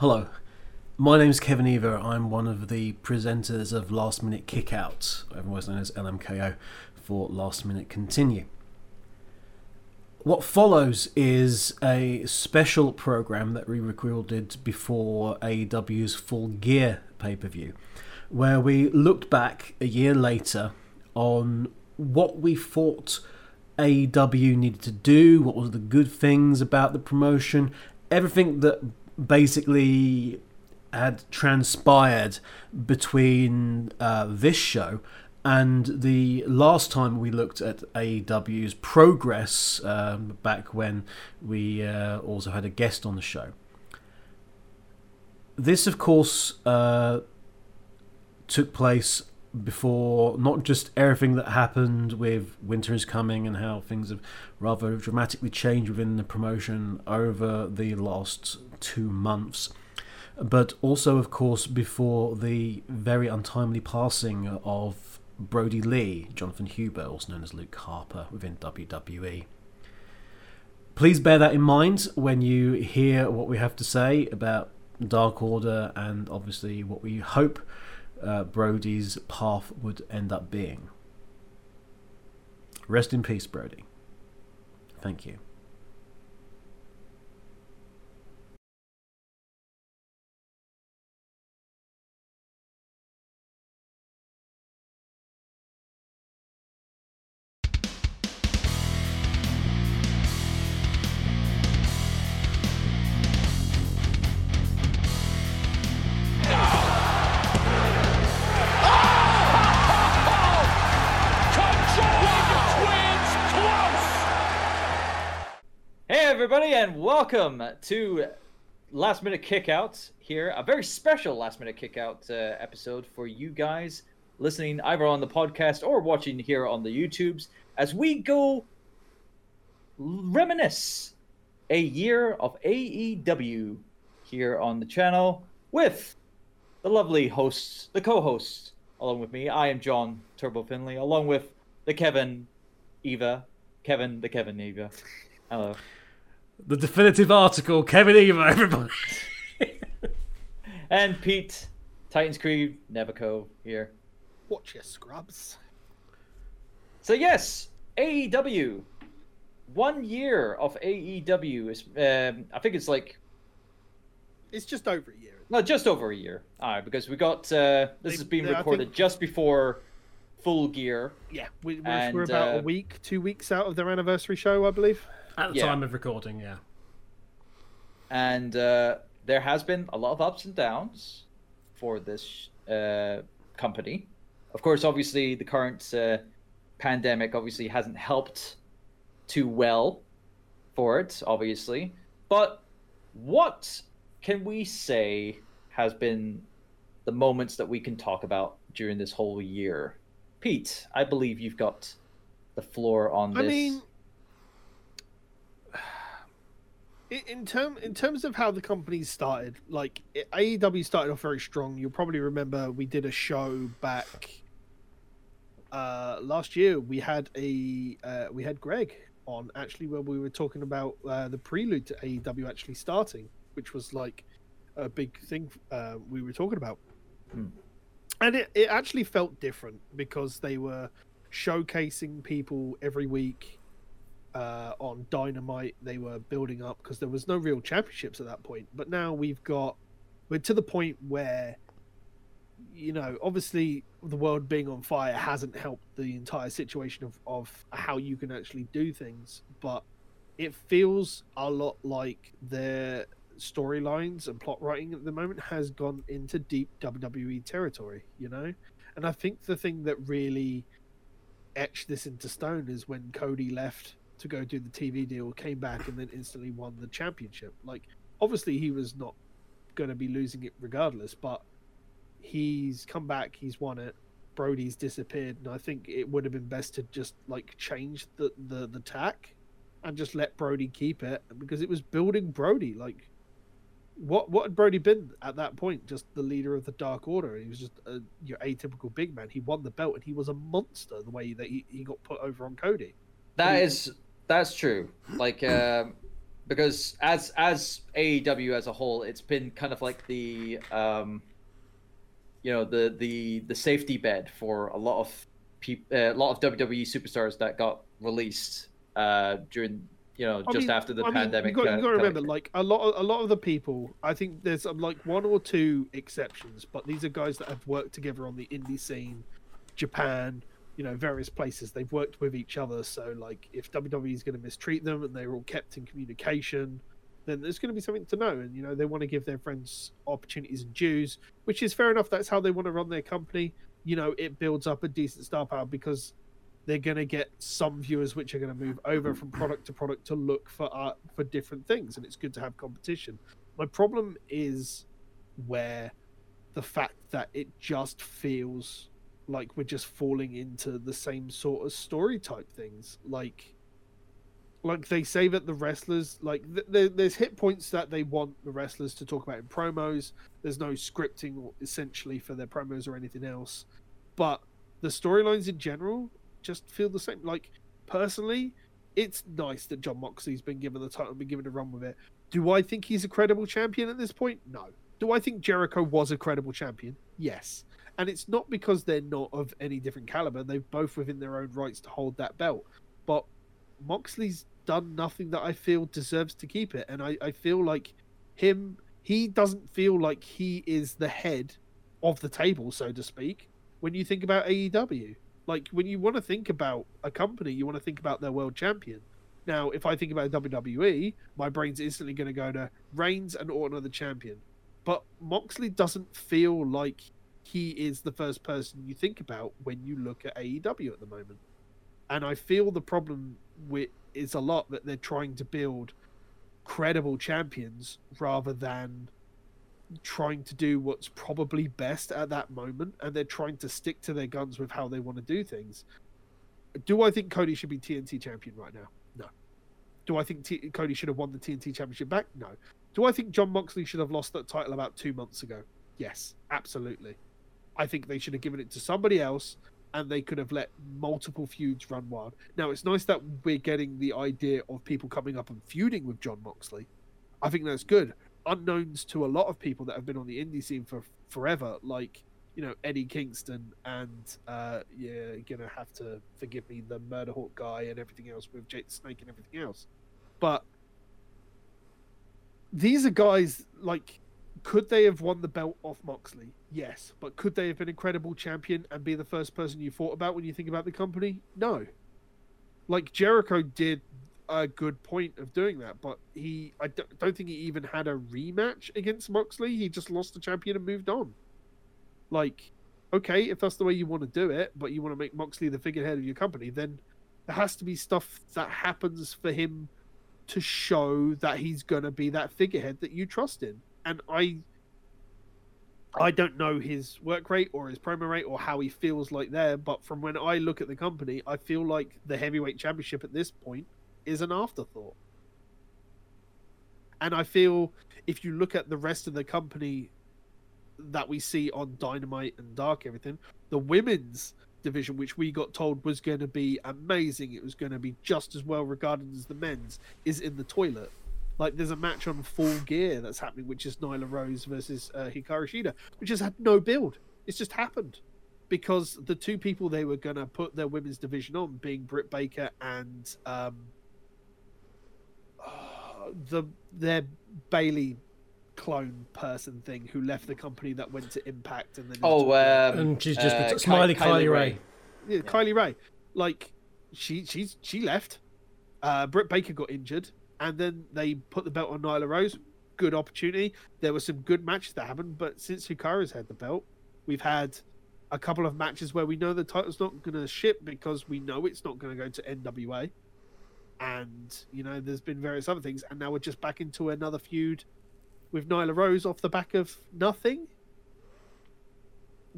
Hello, my name is Kevin Eva. I'm one of the presenters of Last Minute Kickout, otherwise known as LMKO, for Last Minute Continue. What follows is a special program that we recorded before AEW's Full Gear pay per view, where we looked back a year later on what we thought AEW needed to do, what were the good things about the promotion, everything that basically had transpired between uh, this show and the last time we looked at AEW's progress um, back when we uh, also had a guest on the show. This, of course, uh, took place before not just everything that happened with Winter is Coming and how things have rather dramatically changed within the promotion over the last two months, but also, of course, before the very untimely passing of Brodie Lee, Jonathan Huber, also known as Luke Harper within WWE. Please bear that in mind when you hear what we have to say about Dark Order and obviously what we hope uh, Brodie's path would end up being. Rest in peace, Brodie. Thank you. Everybody, and welcome to Last Minute Kickout here. A very special Last Minute Kickout uh, episode for you guys listening either on the podcast or watching here on the YouTubes as we go reminisce a year of AEW here on the channel with the lovely hosts, the co hosts, along with me. I am John Turbo Finley, along with the Kevin Eva. Kevin, the Kevin Eva. Hello the definitive article, Kevin Eva, everybody. and Pete, Titans Creed, Nevico here. Watch your scrubs. So yes, AEW. One year of AEW is, um, I think it's like. It's just over a year. No, just over a year. All right, because we got uh, this they, has been recorded think... just before Full Gear. Yeah, we, we're, and, we're about uh, a week, two weeks out of their anniversary show, I believe. At the yeah. time of recording, yeah. And uh, there has been a lot of ups and downs for this uh, company. Of course, obviously, the current uh, pandemic obviously hasn't helped too well for it, obviously. But what can we say has been the moments that we can talk about during this whole year? Pete, I believe you've got the floor on this. I mean, in term in terms of how the company started, like AEW started off very strong. You'll probably remember we did a show back uh, last year. We had a uh, we had Greg on actually where we were talking about uh, the prelude to AEW actually starting, which was like a big thing uh, we were talking about. Hmm. And it, it actually felt different because they were showcasing people every week uh, on Dynamite they were building up because there was no real championships at that point. But now we've got we're to the point where you know obviously the world being on fire hasn't helped the entire situation of, of how you can actually do things but it feels a lot like their storylines and plot writing at the moment has gone into deep WWE territory you know and I think the thing that really etched this into stone is when Cody left to go do the TV deal, came back and then instantly won the championship. Like, obviously, he was not going to be losing it regardless, but he's come back, he's won it. Brodie's disappeared, and I think it would have been best to just like change the the the tack and just let Brodie keep it because it was building Brodie. Like, what what had Brodie been at that point? Just the leader of the Dark Order. He was just a your atypical big man. He won the belt, and he was a monster the way that he, he got put over on Cody. That is that's true. Like, uh, because as as AEW as a whole, it's been kind of like the um, you know the the the safety bed for a lot of peop- uh, a lot of WWE superstars that got released uh, during you know I just mean- after the I mean, pandemic. You got, you got to remember, like a lot, of, a lot of the people. I think there's um, like one or two exceptions, but these are guys that have worked together on the indie scene, Japan, you know, various places. They've worked with each other. So, like, if WWE is going to mistreat them and they're all kept in communication, then there's going to be something to know. And you know, they want to give their friends opportunities and dues, which is fair enough. That's how they want to run their company. You know, it builds up a decent star power because they're going to get some viewers which are going to move over from product to product to look for art for different things and it's good to have competition my problem is where the fact that it just feels like we're just falling into the same sort of story type things like like they say that the wrestlers like th- there, there's hit points that they want the wrestlers to talk about in promos there's no scripting essentially for their promos or anything else but the storylines in general just feel the same. Like personally, it's nice that Jon Moxley's been given the title and been given a run with it. Do I think he's a credible champion at this point? No. Do I think Jericho was a credible champion? Yes. And it's not because they're not of any different caliber. They're both within their own rights to hold that belt. But Moxley's done nothing that I feel deserves to keep it. And I, I feel like him, he doesn't feel like he is the head of the table, so to speak, when you think about AEW. Like when you want to think about a company, you want to think about their world champion. Now, if I think about WWE, my brain's instantly going to go to Reigns and Orton are the champion. But Moxley doesn't feel like he is the first person you think about when you look at AEW at the moment. And I feel the problem with is a lot that they're trying to build credible champions rather than trying to do what's probably best at that moment and they're trying to stick to their guns with how they want to do things. Do I think Cody should be TNT champion right now? No. Do I think T- Cody should have won the TNT championship back? No. Do I think Jon Moxley should have lost that title about 2 months ago? Yes, absolutely. I think they should have given it to somebody else and they could have let multiple feuds run wild. Now, it's nice that we're getting the idea of people coming up and feuding with Jon Moxley. I think that's good unknowns to a lot of people that have been on the indie scene for forever, like you know Eddie Kingston and uh, you're gonna have to forgive me, the Murder Hawk guy and everything else with Jake the Snake and everything else. But these are guys like, could they have won the belt off Moxley? Yes, but could they have been incredible champion and be the first person you thought about when you think about the company? No. Like Jericho did a good point of doing that, but he I don't, think he even had a rematch against Moxley. He just lost the champion and moved on. Like, okay, if that's the way you want to do it, but you want to make Moxley the figurehead of your company, then there has to be stuff that happens for him to show that he's gonna be that figurehead that you trust in. And I I don't know his work rate or his promo rate or how he feels like there, but from when I look at the company, I feel like the heavyweight championship at this point is an afterthought. And I feel if you look at the rest of the company that we see on Dynamite and Dark, everything, the women's division, which we got told was going to be amazing, it was going to be just as well regarded as the men's, is in the toilet. Like there's a match on Full Gear that's happening, which is Nyla Rose versus uh, Hikaru Shida, which has had no build. It's just happened because the two people they were going to put their women's division on, being Britt Baker and um, the their Bailey clone person thing who left the company that went to Impact and then Oh, um, And she's just uh, been Smiley Ky- Kylie, Rae. yeah, Kylie Rae, like she she's she left. Uh, Britt Baker got injured, and then they put the belt on Nyla Rose. Good opportunity. There were some good matches that happened, but since Hikaru's had the belt, we've had a couple of matches where we know the title's not going to ship because we know it's not going to go to NWA, and you know there's been various other things, and now we're just back into another feud with Nyla Rose off the back of nothing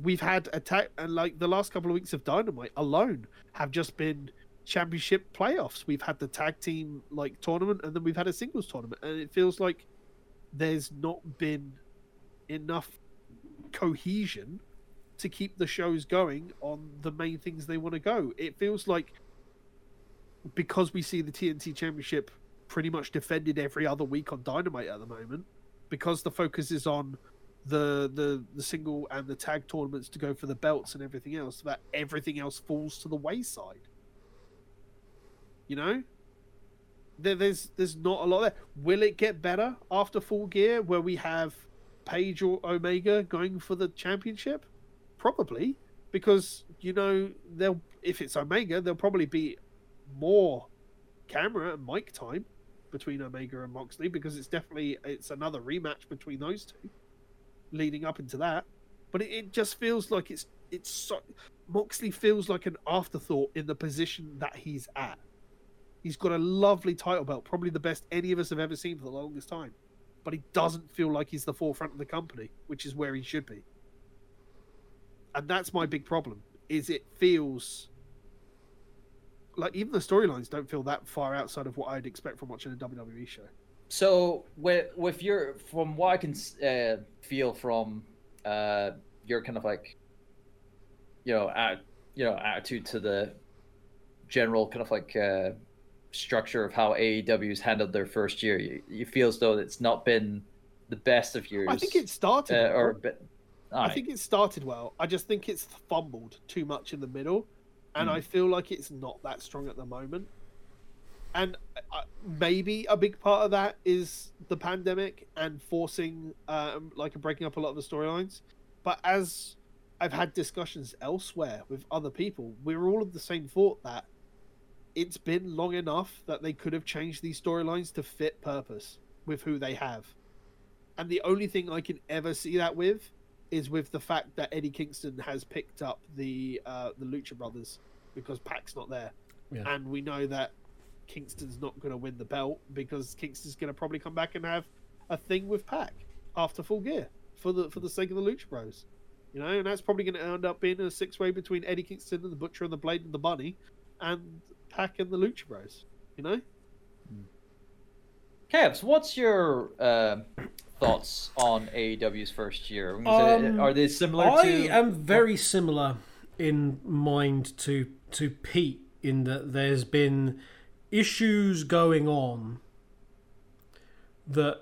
we've had attack and like the last couple of weeks of Dynamite alone have just been championship playoffs. We've had the tag team like tournament and then we've had a singles tournament and it feels like there's not been enough cohesion to keep the shows going on the main things they want to go. It feels like because we see the TNT championship pretty much defended every other week on Dynamite at the moment because the focus is on the the the single and the tag tournaments to go for the belts and everything else that everything else falls to the wayside you know there, there's there's not a lot there will it get better after full gear where we have Page or Omega going for the championship probably because you know they'll if it's Omega there'll probably be more camera and mic time between Omega and Moxley because it's definitely it's another rematch between those two leading up into that. But it, it just feels like it's it's so Moxley feels like an afterthought in the position that he's at. He's got a lovely title belt, probably the best any of us have ever seen for the longest time. But he doesn't feel like he's the forefront of the company, which is where he should be. And that's my big problem. Is it feels like even the storylines don't feel that far outside of what I'd expect from watching a WWE show. So with with your from what I can uh, feel from uh, your kind of like you know at, you know attitude to the general kind of like uh, structure of how AEW's handled their first year, you, you feel as though it's not been the best of years. I think it started uh, or a bit. I think it started well. I just think it's fumbled too much in the middle, and Mm. I feel like it's not that strong at the moment. And uh, maybe a big part of that is the pandemic and forcing, um, like, breaking up a lot of the storylines. But as I've had discussions elsewhere with other people, we're all of the same thought that it's been long enough that they could have changed these storylines to fit purpose with who they have. And the only thing I can ever see that with is with the fact that Eddie Kingston has picked up the uh, the Lucha Brothers because Pac's not there, Yeah. and we know that Kingston's not going to win the belt because Kingston's going to probably come back and have a thing with Pac after Full Gear for the for the sake of the Lucha Bros, you know, and that's probably going to end up being a six way between Eddie Kingston and the Butcher and the Blade and the Bunny, and Pac and the Lucha Bros, you know. Kevs, what's your uh, thoughts on AEW's first year? I'm gonna say, Um, Are they similar I to? am very similar in mind to to Pete in that there's been issues going on that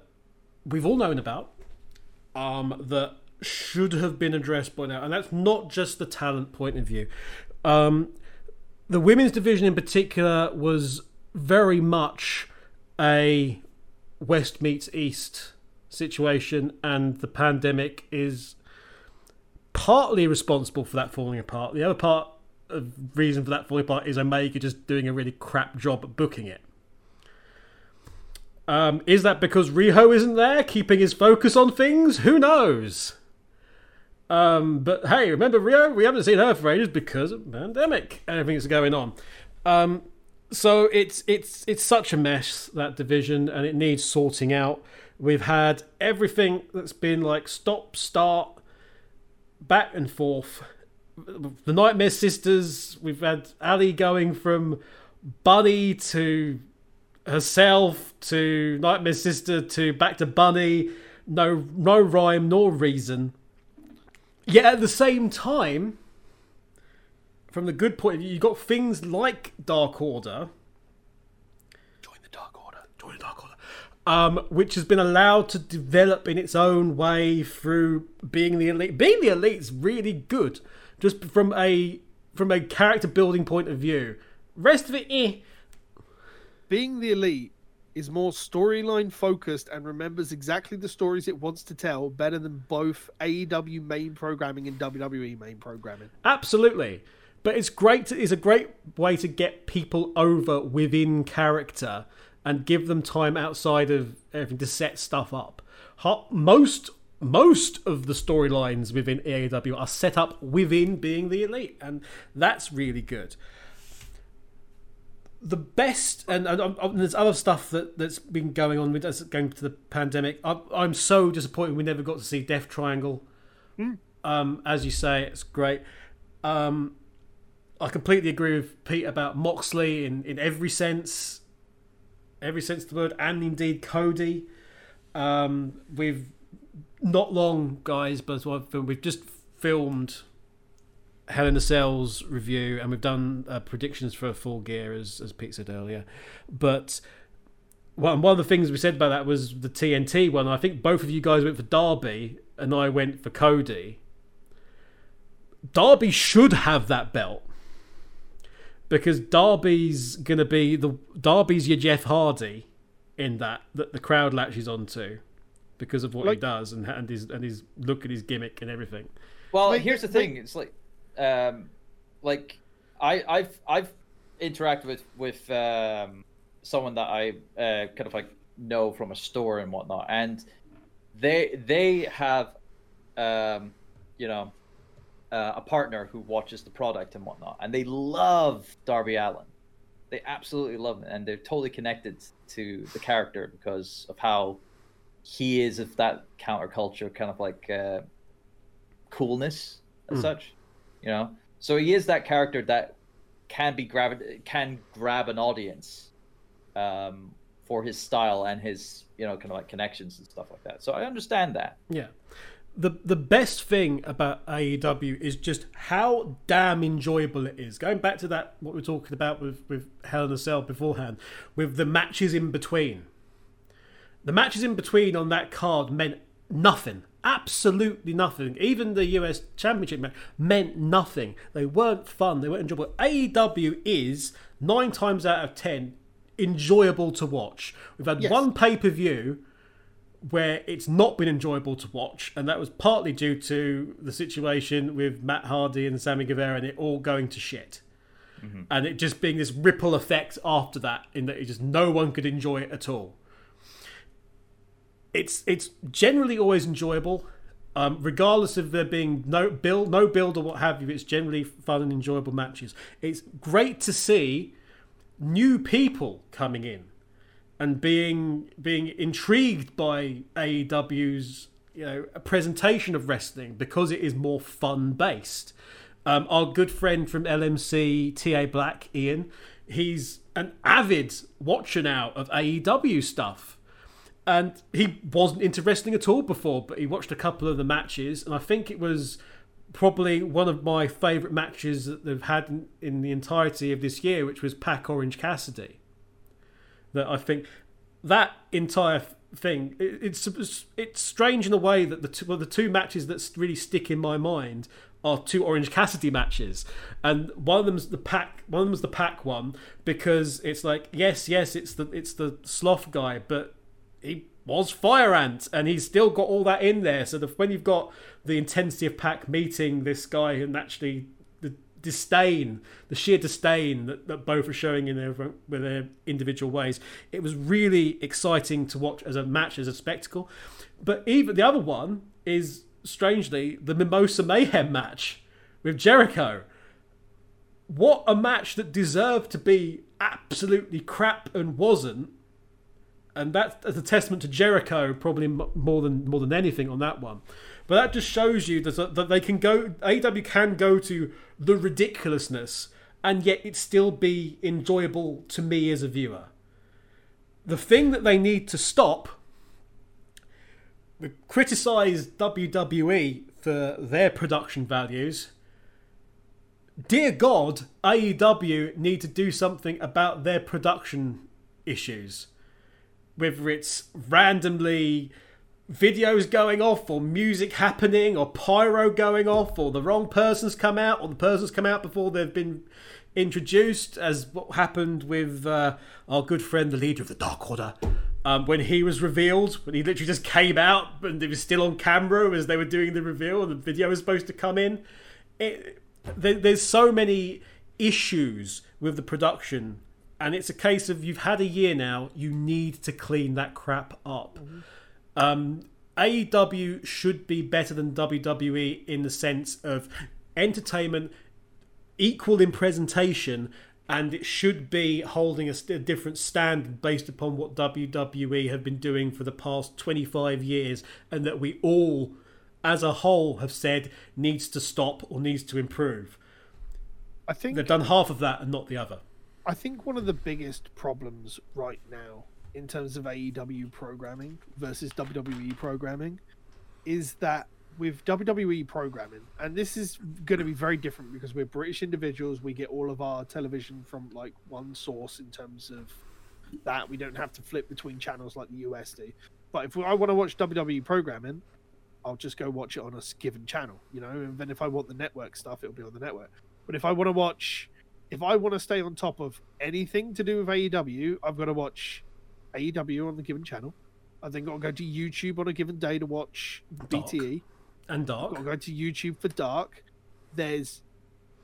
we've all known about um, that should have been addressed by now, and that's not just the talent point of view. Um, the women's division in particular was very much a West meets East situation, and the pandemic is partly responsible for that falling apart. The other part of reason for that falling apart is Omega just doing a really crap job at booking it. Um, is that because Riho isn't there, keeping his focus on things? Who knows? Um, but hey, remember Riho? We haven't seen her for ages because of pandemic. Everything Everything's going on. Um, so it's it's it's such a mess that division, and it needs sorting out. We've had everything that's been like stop, start, back and forth. The Nightmare Sisters. We've had Allie going from Bunny to herself to Nightmare Sister to back to Bunny. No, no rhyme nor reason. Yet at the same time, from the good point of view, you've got things like Dark Order. Join the Dark Order. Join the Dark Order. Um, which has been allowed to develop in its own way through being the elite. Being the elite's really good, just from a from a character building point of view. Rest of it, eh. Being the elite is more storyline focused and remembers exactly the stories it wants to tell better than both AEW main programming and WWE main programming. Absolutely. But it's great. It's a great way to get people over within character and give them time outside of everything to set stuff up. Most most of the storylines within AEW are set up within being the elite, and that's really good. The best, and, and, and there's other stuff that that's been going on with us going to the pandemic. I'm, I'm so disappointed we never got to see Death Triangle. Um, as you say, it's great. Um, I completely agree with Pete about Moxley in, in every sense, every sense of the word, and indeed Cody. Um, we've not long, guys, but we've just filmed Hell in a Cell's review, and we've done uh, predictions for Full Gear, as as Pete said earlier. But well, one of the things we said about that was the TNT one. I think both of you guys went for Darby, and I went for Cody. Darby should have that belt because Darby's gonna be the Darby's your Jeff Hardy in that that the crowd latches onto because of what he does and and his and his look and his gimmick and everything. Well, Like, here's the like- thing. It's like, um, like I, I've I've interacted with with um, someone that I uh, kind of like know from a store and whatnot, and they they have, um, you know, uh, a partner who watches the product and whatnot, and they love Darby Allin. They absolutely love him, and they're totally connected to the character because of how he is of that counterculture kind of like uh, coolness as Mm. such you know so he is that character that can be grab can grab an audience um, for his style and his you know kind of like connections and stuff like that so i understand that Yeah. The the best thing about AEW is just how damn enjoyable it is. Going back to that what we are talking about with, with Hell in a Cell beforehand, with the matches in between. The matches in between on that card meant nothing. Absolutely nothing. Even the US Championship match meant nothing. They weren't fun. They weren't enjoyable. AEW is nine times out of ten enjoyable to watch. We've had Yes. one pay per view where it's not been enjoyable to watch, and that was partly due to the situation with Matt Hardy and Sammy Guevara and it all going to shit. Mm-hmm. And it just being this ripple effect after that, in that it just no one could enjoy it at all. It's it's generally always enjoyable, um, regardless of there being no build, no build or what have you. It's generally fun and enjoyable matches. It's great to see new people coming in and being being intrigued by AEW's you know presentation of wrestling because it is more fun based. Um, our good friend from LMC, TA Black, Ian, he's an avid watcher now of AEW stuff. And he wasn't into wrestling at all before, but he watched a couple of the matches, and I think it was probably one of my favourite matches that they've had in, in the entirety of this year, which was Pac Orange Cassidy. That I think that entire thing it, it's it's strange in a way that the two, well, the two matches that really stick in my mind are two Orange Cassidy matches, and one of them's the Pac one of them's the Pac one because it's like yes yes it's the it's the sloth guy but he was Fire Ant and he's still got all that in there so the, when you've got the intensity of Pac meeting this guy and actually the disdain, the sheer disdain that, that both are showing in their with their individual ways. It was really exciting to watch as a match, as a spectacle. But even the other one is strangely the Mimosa Mayhem match with Jericho. What a match that deserved to be absolutely crap and wasn't. And that's a testament to Jericho, probably more than more than anything on that one. But that just shows you that, that they can go. AW can go to the ridiculousness, and yet it still be enjoyable to me as a viewer. The thing that they need to stop. We criticize WWE for their production values. Dear God, AEW need to do something about their production issues. Whether it's randomly videos going off or music happening or pyro going off or the wrong person's come out or the person's come out before they've been introduced as what happened with uh, our good friend the leader of the dark order um, when he was revealed when he literally just came out and it was still on camera as they were doing the reveal and the video was supposed to come in. It, there, there's so many issues with the production and it's a case of you've had a year now you need to clean that crap up um, AEW should be better than WWE in the sense of entertainment equal in presentation and it should be holding a, st- a different standard based upon what WWE have been doing for the past 25 years and that we all as a whole have said needs to stop or needs to improve. I think They've done half of that and not the other. I think one of the biggest problems right now in terms of AEW programming versus WWE programming is that with WWE programming, and this is going to be very different because we're British individuals, we get all of our television from like one source in terms of that. We don't have to flip between channels like the US do. But if I want to watch WWE programming, I'll just go watch it on a given channel, you know. And then if I want the network stuff, it'll be on the network. But if I want to watch, if I want to stay on top of anything to do with AEW, I've got to watch AEW on the given channel. I've then got to go to YouTube on a given day to watch Dark. BTE. And Dark. I've got to go to YouTube for Dark. There's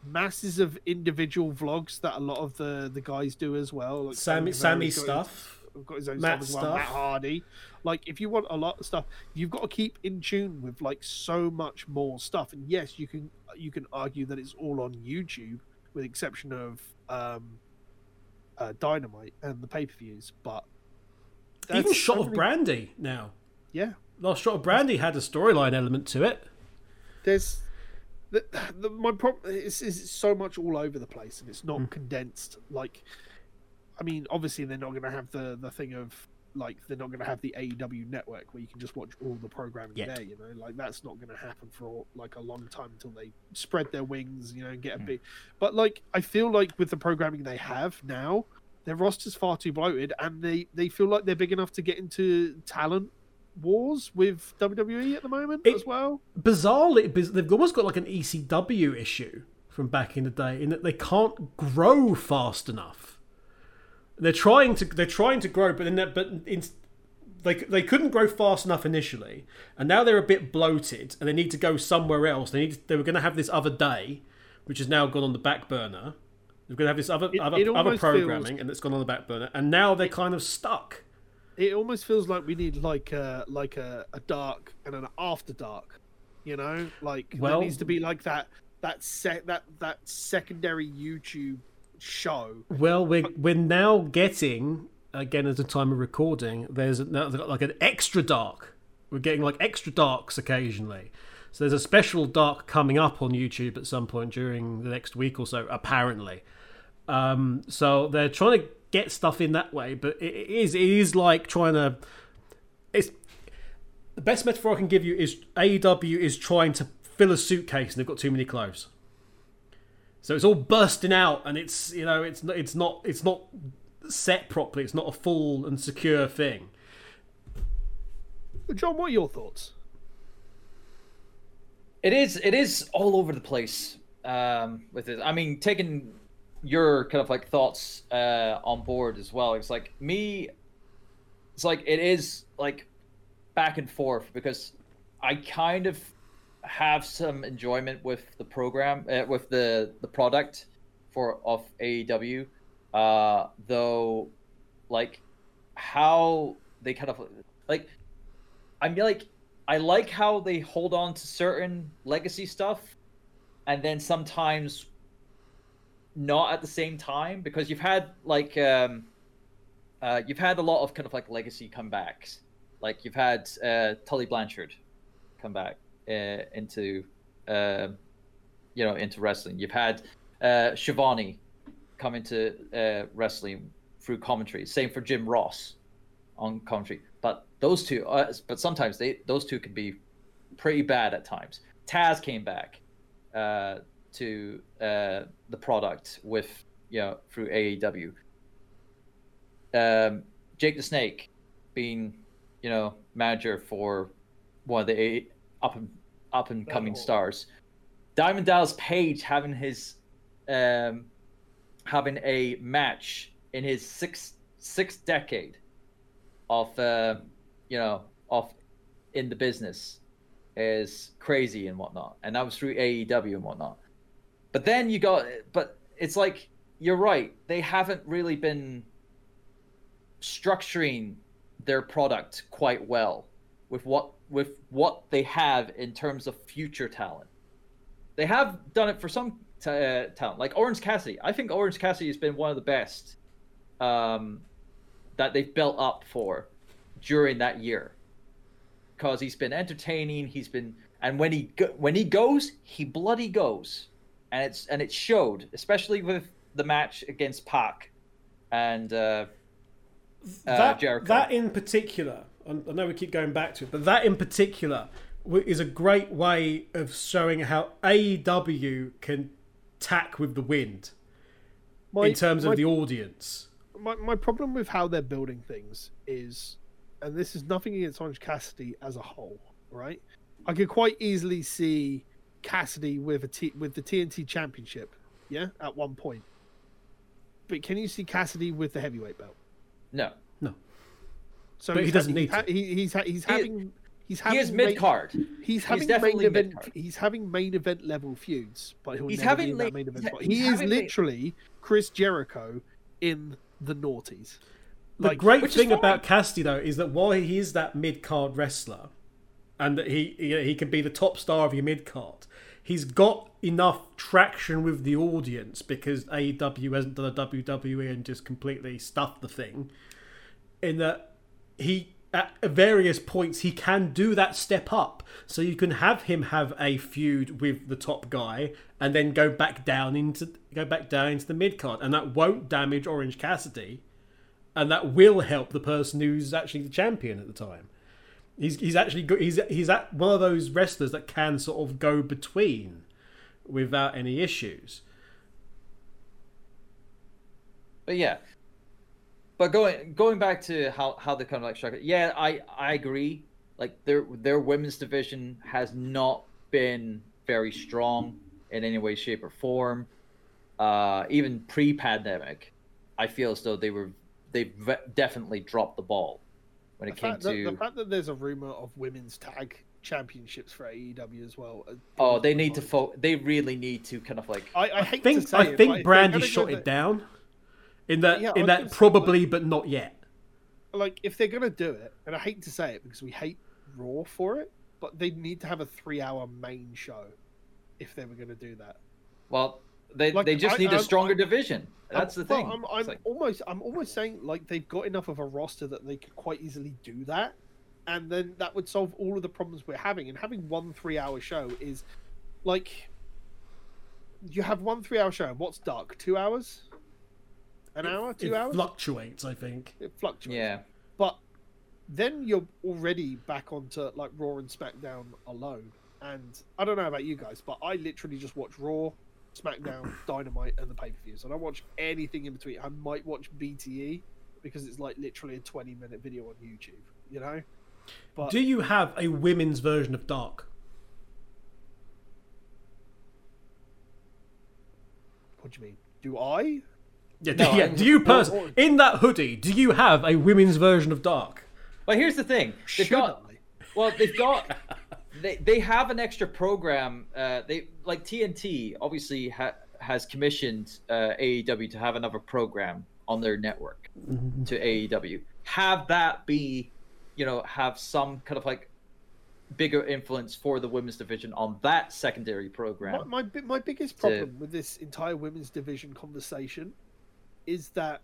masses of individual vlogs that a lot of the the guys do as well. Like Sammy, Sammy Sammy's Guevara's got his- stuff. got his own Matt stuff as well. Matt. Hardy. Like, if you want a lot of stuff, you've got to keep in tune with like so much more stuff. And yes, you can you can argue that it's all on YouTube, with the exception of um, uh, Dynamite and the pay per views. But Even Shot of Brandy now. yeah, Last Shot of Brandy had a storyline element to it. there's the, the my problem is, is it's so much all over the place and it's not Hmm. condensed like i mean obviously they're not going to have the the thing of like they're not going to have the aew network where you can just watch all the programming Yet. there you know like that's not going to happen for like a long time until they spread their wings you know and get a Hmm. big but like i feel like with the programming they have now their roster's far too bloated and they they feel like they're big enough to get into talent wars with wwe at the moment It- as well bizarrely, they've almost got like an ECW issue from back in the day in that they can't grow fast enough. They're trying to they're trying to grow, but that, but in, they they couldn't grow fast enough initially, and now they're a bit bloated, and they need to go somewhere else. They need they were going to have this other day, which has now gone on the back burner. They're going to have this other It- other, it other programming, feels- and it's gone on the back burner, and now they're kind of stuck. it almost feels like we need like a like a, a dark and an after dark you know like Well- there needs to be like that that set that that secondary youtube show Well, we're we're now getting again at the time of recording. There's now like an extra dark. We're getting like extra darks occasionally. So there's a special dark coming up on YouTube at some point during the next week or so, apparently. Um, so they're trying to get stuff in that way, but it is it is like trying to. It's the best metaphor I can give you is AEW is trying to fill a suitcase and they've got too many clothes. So it's all bursting out, and it's you know it's not it's not it's not set properly. It's not a full and secure thing. john what are your thoughts It is. It is all over the place um, with it. I mean, taking your kind of like thoughts uh, on board as well. It's like me. It's like it is like back and forth because I kind of have some enjoyment with the program, uh, with the the product for of AEW, uh, though, like how they kind of like I'm like I like how they hold on to certain legacy stuff and then sometimes not at the same time because you've had like um uh you've had a lot of kind of like legacy comebacks. Like you've had uh Tully Blanchard come back uh, into um you know into wrestling. You've had uh Schiavone come into uh wrestling through commentary. Same for Jim Ross on commentary. But those two, uh, but sometimes they those two can be pretty bad at times. Taz came back uh, to uh, the product with you know through AEW. Um, Jake the Snake being you know manager for one of the up and up and coming Oh. stars. Diamond Dallas Page having his um, having a match in his sixth sixth decade of uh, you know of in the business is crazy and whatnot, and that was through AEW and whatnot. But then you got, but it's like you're right; they haven't really been structuring their product quite well with what with what they have in terms of future talent. They have done it for some t- uh, talent, like Orange Cassidy. I think Orange Cassidy has been one of the best um, that they've built up for during that year because he's been entertaining. He's been, and when he go, when he goes, he bloody goes, and it's and it showed, especially with the match against Pac, and uh, uh, that, Jericho. that in particular, I I know we keep going back to it, but that in particular is a great way of showing how AEW can tack with the wind my, in terms my, of the audience. my, my problem with how they're building things is, and this is nothing against Orange Cassidy as a whole, right? I could quite easily see Cassidy with a T, with the TNT Championship, yeah, at one point. But can you see Cassidy with the heavyweight belt? No, So But he doesn't need ha- to. he, he's ha- he's He- having he's he is mid card. He's having main definitely event. mid-card. He's having main event level feuds, but he'll He's never having be in that main event. he's- He is having literally Chris Jericho in the noughties. The Like, great thing about Cassidy though is that while he is that mid card wrestler, and that he you know, he can be the top star of your mid card, he's got enough traction with the audience because AEW hasn't done a WWE and just completely stuffed the thing. In that he at various points he can do that step up, so you can have him have a feud with the top guy and then go back down into go back down into the mid card, and that won't damage Orange Cassidy and that will help the person who's actually the champion at the time. He's he's actually go, he's he's at one of those wrestlers that can sort of go between without any issues. But yeah. But going going back to how how they kind of like structure. Yeah, I I agree. Like their their women's division has not been very strong in any way, shape, or form. Uh, even pre-pandemic, I feel as though they were they ve- definitely dropped the ball when The it came fact, that, to. the fact that there's a rumor of women's tag championships for AEW as well. uh, Oh, they my need to mind. fo- They really need to kind of like. I, I I think to say I it, think if Brandy they're shot it down. In that Yeah, in was that gonna say, probably but not yet. Like if they're gonna do it, and I hate to say it because we hate Raw for it, but they need to have a three-hour main show if they were gonna do that. Well, they Like, they just I- need a I'm- stronger I'm- division. That's I'm, the thing. I'm, I'm like- almost, I'm almost saying like they've got enough of a roster that they could quite easily do that, and then that would solve all of the problems we're having. And having one three-hour show is like you have one three-hour show. What's dark? Two hours? An hour? Two it hours? fluctuates, I think. it fluctuates. yeah. But then you're already back onto like Raw and SmackDown alone. And I don't know about you guys, but I literally just watch Raw, SmackDown, Dynamite, and the pay per views. And I don't watch anything in between. I might watch BTE because it's like literally a 20 minute video on YouTube, you know? But Do you have a women's version of Dark? what do you mean? Do I? Yeah, No, yeah, do you or- pers- or- in that hoodie? Do you have a women's version of Dark? Well, here's the thing. They've Should got I? well, they've got they they have an extra program. Uh, they like TNT obviously ha- has commissioned uh, AEW to have another program on their network to AEW. Have that be, you know, have some kind of like bigger influence for the women's division on that secondary program. My, my, my biggest to- problem with this entire women's division conversation is that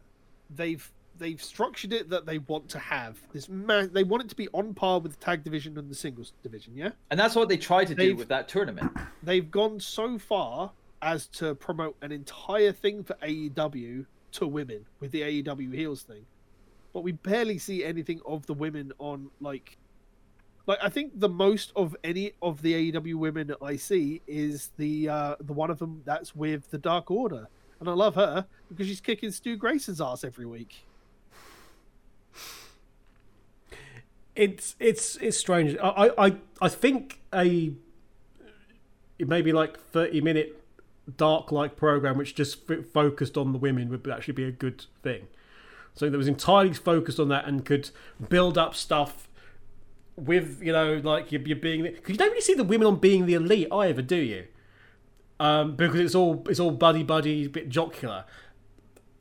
they've they've structured it that they want to have this man they want it to be on par with the tag division and the singles division yeah? And that's what they tried to do They've- with that tournament. they've gone so far as to promote an entire thing for AEW to women with the AEW heels thing. But we barely see anything of the women on like like I think the most of any of the AEW women I see is the uh the one of them that's with the Dark Order and I love her because she's kicking Stu Grayson's ass every week. It's it's it's strange. I I I- think a it may be like thirty minute dark like program which just f- focused on the women would actually be a good thing. So that was entirely focused on that and could build up stuff with you know like you're, you're being because you don't really see the women on being the elite either, do you? Um, because it's all it's all buddy buddy, a bit jocular.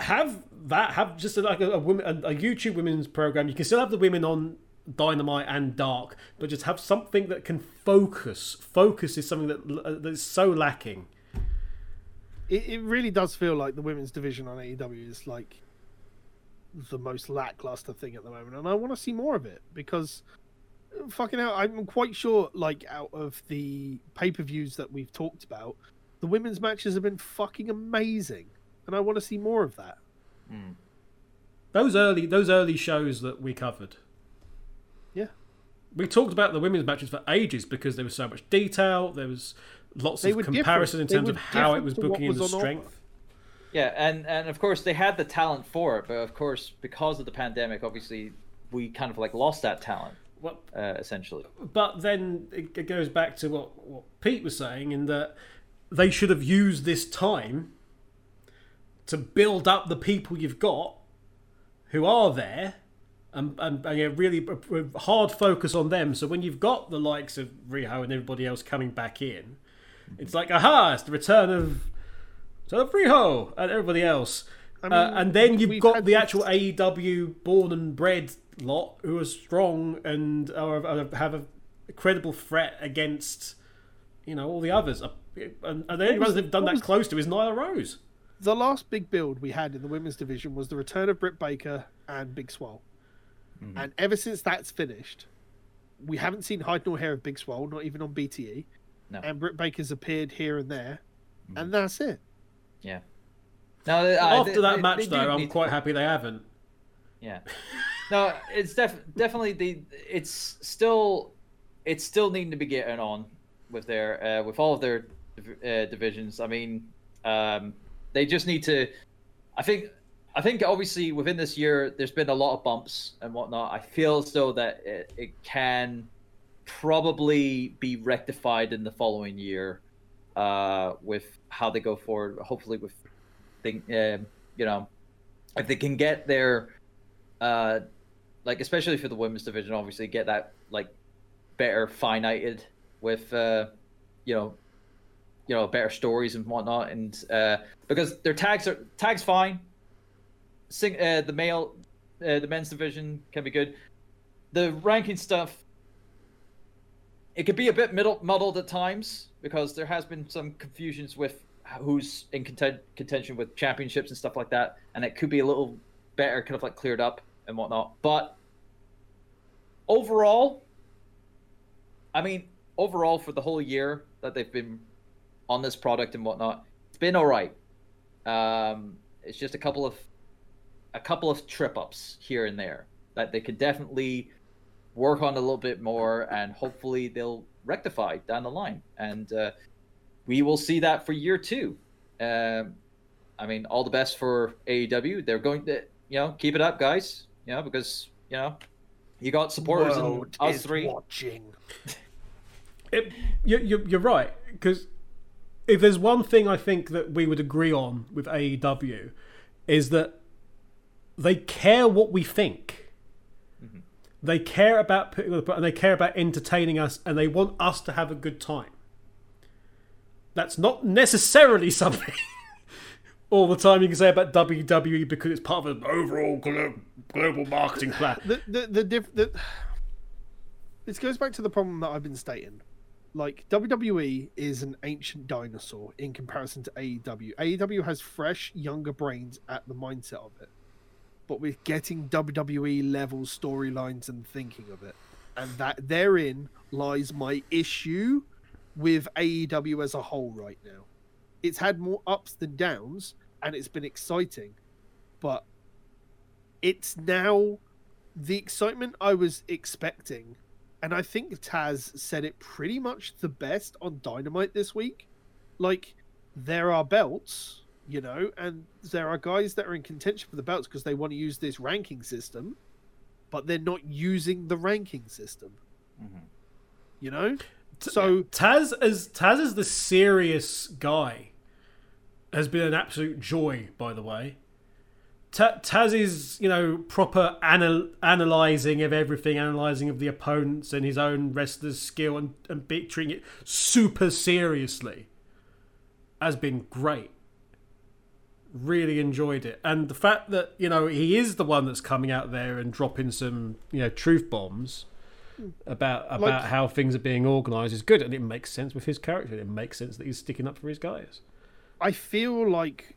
Have that have just like a, a women a, a YouTube women's program. You can still have the women on Dynamite and Dark, but just have something that can focus. Focus is something that uh, that is so lacking. It, it really does feel like the women's division on AEW is like the most lackluster thing at the moment, and I want to see more of it because fucking hell, I'm quite sure like out of the pay per views that we've talked about, the women's matches have been fucking amazing, and I want to see more of that. Those early those early shows that we covered. Yeah. We talked about the women's matches for ages because there was so much detail. There was lots They of were comparison in terms of how it was to what booking in the on offer. strength. Yeah, and and of course they had the talent for it, but of course because of the pandemic, obviously we kind of like lost that talent What uh, essentially. But then it it goes back to what, what Pete was saying in that they should have used this time to build up the people you've got who are there and, and, and yeah, really a- a hard focus on them. So when you've got the likes of Riho and everybody else coming back in, it's like, aha, it's the return of, return of Riho and everybody else. I uh, and then you've got the this- actual AEW born and bred lot who are strong and are, are, have a credible threat against, you know, all the others. And, and the only was ones the- they've done that was- close to is Nyla Rose. The last big build we had in the women's division was the return of Britt Baker and Big Swole. Mm-hmm. And ever since that's finished, we haven't seen hide nor hair of Big Swole, not even on BTE. No. And Britt Baker's appeared here and there, Mm-hmm. and that's it. Yeah. Now uh, After they- that they- match, they though, I'm need to- quite happy they haven't. Yeah. No, it's def- definitely the it's still it's still needing to be getting on with their uh, with all of their div- uh, divisions. I mean, um, they just need to. I think I think obviously within this year there's been a lot of bumps and whatnot. I feel as though that it, it can probably be rectified in the following year uh, with how they go forward. Hopefully with thing, um, you know, if they can get their uh like especially for the women's division obviously get that like better finited with uh you know you know better stories and whatnot. And uh because their tags are tags fine. Sing, uh, the male uh, the men's division can be good. The ranking stuff it could be a bit middle muddled at times because there has been some confusions with who's in content, contention with championships and stuff like that. And it could be a little better kind of like cleared up and whatnot. But overall i mean overall for the whole year that they've been on this product and whatnot. It's been all right. Um it's just a couple of a couple of trip ups here and there that they could definitely work on a little bit more and hopefully they'll rectify down the line. And uh, we will see that for year two. Um, i mean all the best for aew they're going to you know keep it up guys. You know because you know you got supporters in World us is three. watching. It, you, you, you're right because if there's one thing I think that we would agree on with AEW is that they care what we think. Mm-hmm. They care about putting on the and they care about entertaining us, and they want us to have a good time. That's not necessarily something all the time you can say about WWE because it's part of an overall glo- global marketing plan. the the the, diff, the this goes back to the problem that I've been stating. Like WWE is an ancient dinosaur in comparison to AEW. AEW has fresh, younger brains at the mindset of it, but we're getting WWE level storylines and thinking of it, and that therein lies my issue with AEW as a whole right now. It's had more ups than downs, and it's been exciting, but it's now the excitement I was expecting, and I think Taz said it pretty much the best on Dynamite this week. Like, there are belts, you know, and there are guys that are in contention for the belts because they want to use this ranking system, but they're not using the ranking system. Mm-hmm. You know? So, Taz as Taz is the serious guy has been an absolute joy. By the way, Ta- Taz you know proper anal- analyzing of everything, analyzing of the opponents and his own wrestler's skill, and and be- treating it super seriously. Has been great. Really enjoyed it, and the fact that you know he is the one that's coming out there and dropping some you know truth bombs hmm. about about Like- how things are being organised is good, and it makes sense with his character. It makes sense that he's sticking up for his guys. I feel like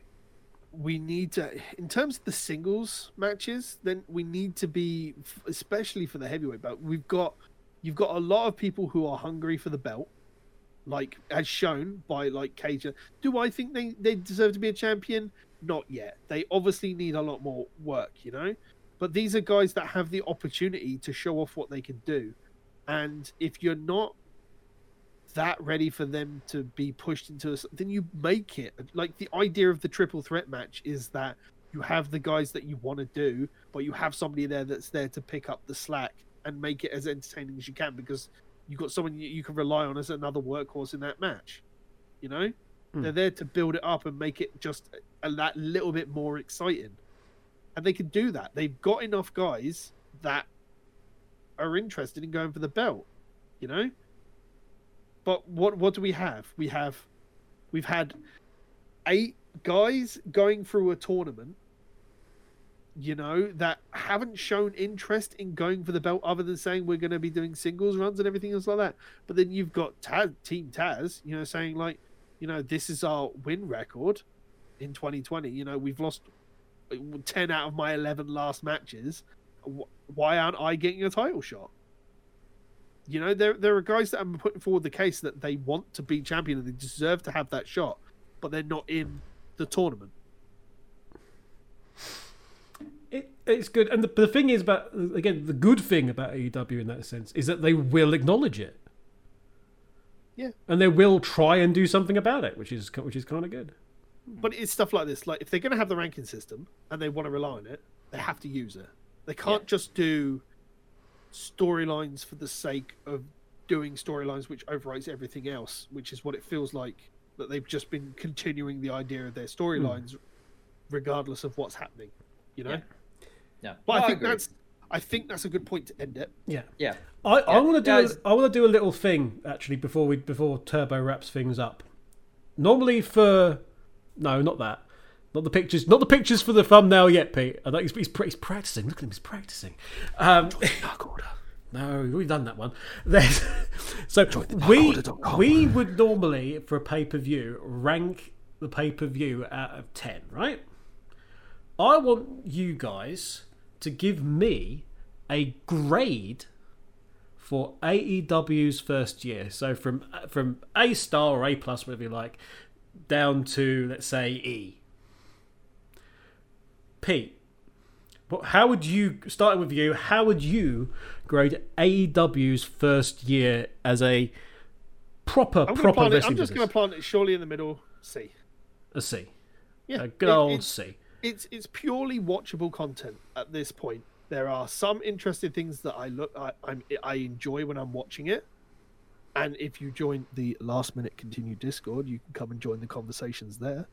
we need to, in terms of the singles matches, then we need to be, especially for the heavyweight belt. We've got, you've got a lot of people who are hungry for the belt, like as shown by like Cage. Do I think they they deserve to be a champion? Not yet. They obviously need a lot more work, you know. But these are guys that have the opportunity to show off what they can do, and if you're not that ready for them to be pushed into, a, then you make it. Like the idea of the triple threat match is that you have the guys that you want to do, but you have somebody there that's there to pick up the slack and make it as entertaining as you can because you've got someone you, you can rely on as another workhorse in that match. You know, Hmm. they're there to build it up and make it just a, a that little bit more exciting, and they can do that. They've got enough guys that are interested in going for the belt. You know, but what what do we have? We have we've had eight guys going through a tournament you know, that haven't shown interest in going for the belt other than saying we're going to be doing singles runs and everything else like that. But then you've got Taz, Team Taz, you know, saying like, you know, this is our win record in 2020. You know, we've lost 10 out of my 11 last matches. Why aren't I getting a title shot? You know, there there are guys that are putting forward the case that they want to be champion and they deserve to have that shot, but they're not in the tournament. It, it's good, and the, the thing is about again the good thing about AEW in that sense is that they will acknowledge it. Yeah. and they will try and do something about it, which is which is kind of good. But it's stuff like this. Like if they're going to have the ranking system and they want to rely on it, they have to use it. They can't just do storylines for the sake of doing storylines which overwrites everything else, which is what it feels like that they've just been continuing the idea of their hmm. storylines regardless of what's happening. You know? Yeah. Yeah, But No, I think agree. that's I think that's a good point to end it. Yeah, yeah. I, I want to do guys- a, I want to do a little thing actually before we before Turbo wraps things up. Normally for no, not that. Not the pictures. Not the pictures for the thumbnail yet, Pete. I know he's, he's, he's practicing. Look at him. He's practicing. Um, no, we've done that one. There's, so we we would normally for a pay per view rank the pay per view out of ten, right? I want you guys to give me a grade for AEW's first year. So from from A star or A plus, whatever you like, down to let's say E. Pete, what, how would you starting with you? How would you grade AEW's first year as a proper I'm, proper plant it, I'm just going to plant it surely in the middle. C. a C, Yeah, a good it- old it's- C. it's it's purely watchable content at this point. There are some interesting things that I look I I'm, I enjoy when I'm watching it. And if you join the last minute continued Discord, you can come and join the conversations there.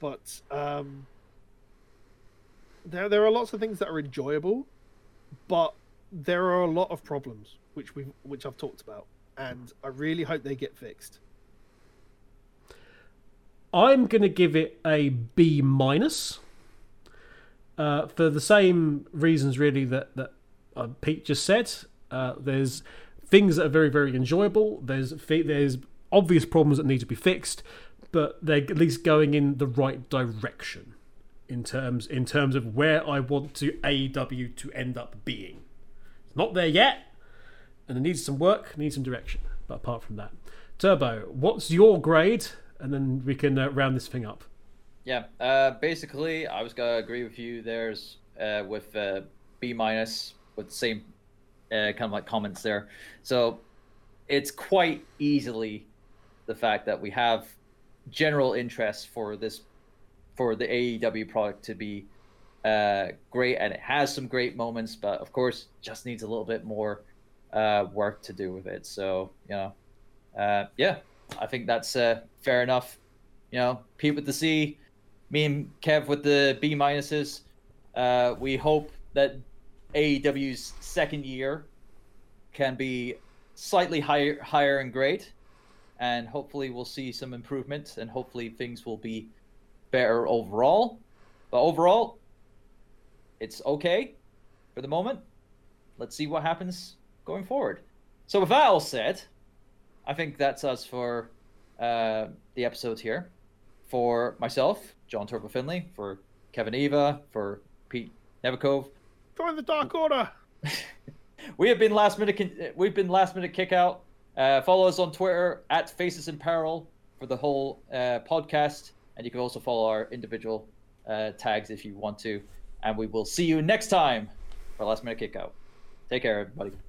But um, there there are lots of things that are enjoyable, but there are a lot of problems which we which I've talked about, and I really hope they get fixed. I'm going to give it a B minus. Uh, for the same reasons, really that that uh, Pete just said. Uh, there's things that are very very enjoyable. There's there's obvious problems that need to be fixed, but they're at least going in the right direction in terms in terms of where I want to AEW to end up being. It's not there yet, and it needs some work, needs some direction. But apart from that, Turbo, what's your grade? And then we can uh, round this thing up. Yeah. Uh, basically, I was gonna agree with you. There's uh, with uh, B minus with the same uh, kind of like comments there. So it's quite easily the fact that we have general interest for this for the AEW product to be uh, great, and it has some great moments, but of course, just needs a little bit more uh, work to do with it. So you know, uh, yeah, I think that's uh, fair enough. You know, Pete with the C, me and Kev with the B minuses. Uh, we hope that AEW's second year can be slightly higher, higher in grade, and hopefully we'll see some improvement, and hopefully things will be better overall. But overall, it's okay for the moment. Let's see what happens going forward. So with that all said, I think that's us for uh, the episode here. For myself, John Turbo Finley, for Kevin Eva, for Pete Nevikov, Join the Dark Order. we have been last minute. We've been last minute kick out. Uh, follow us on Twitter at Faces in Peril for the whole uh, podcast, and you can also follow our individual uh, tags if you want to. And we will see you next time for last minute kick out. Take care, everybody.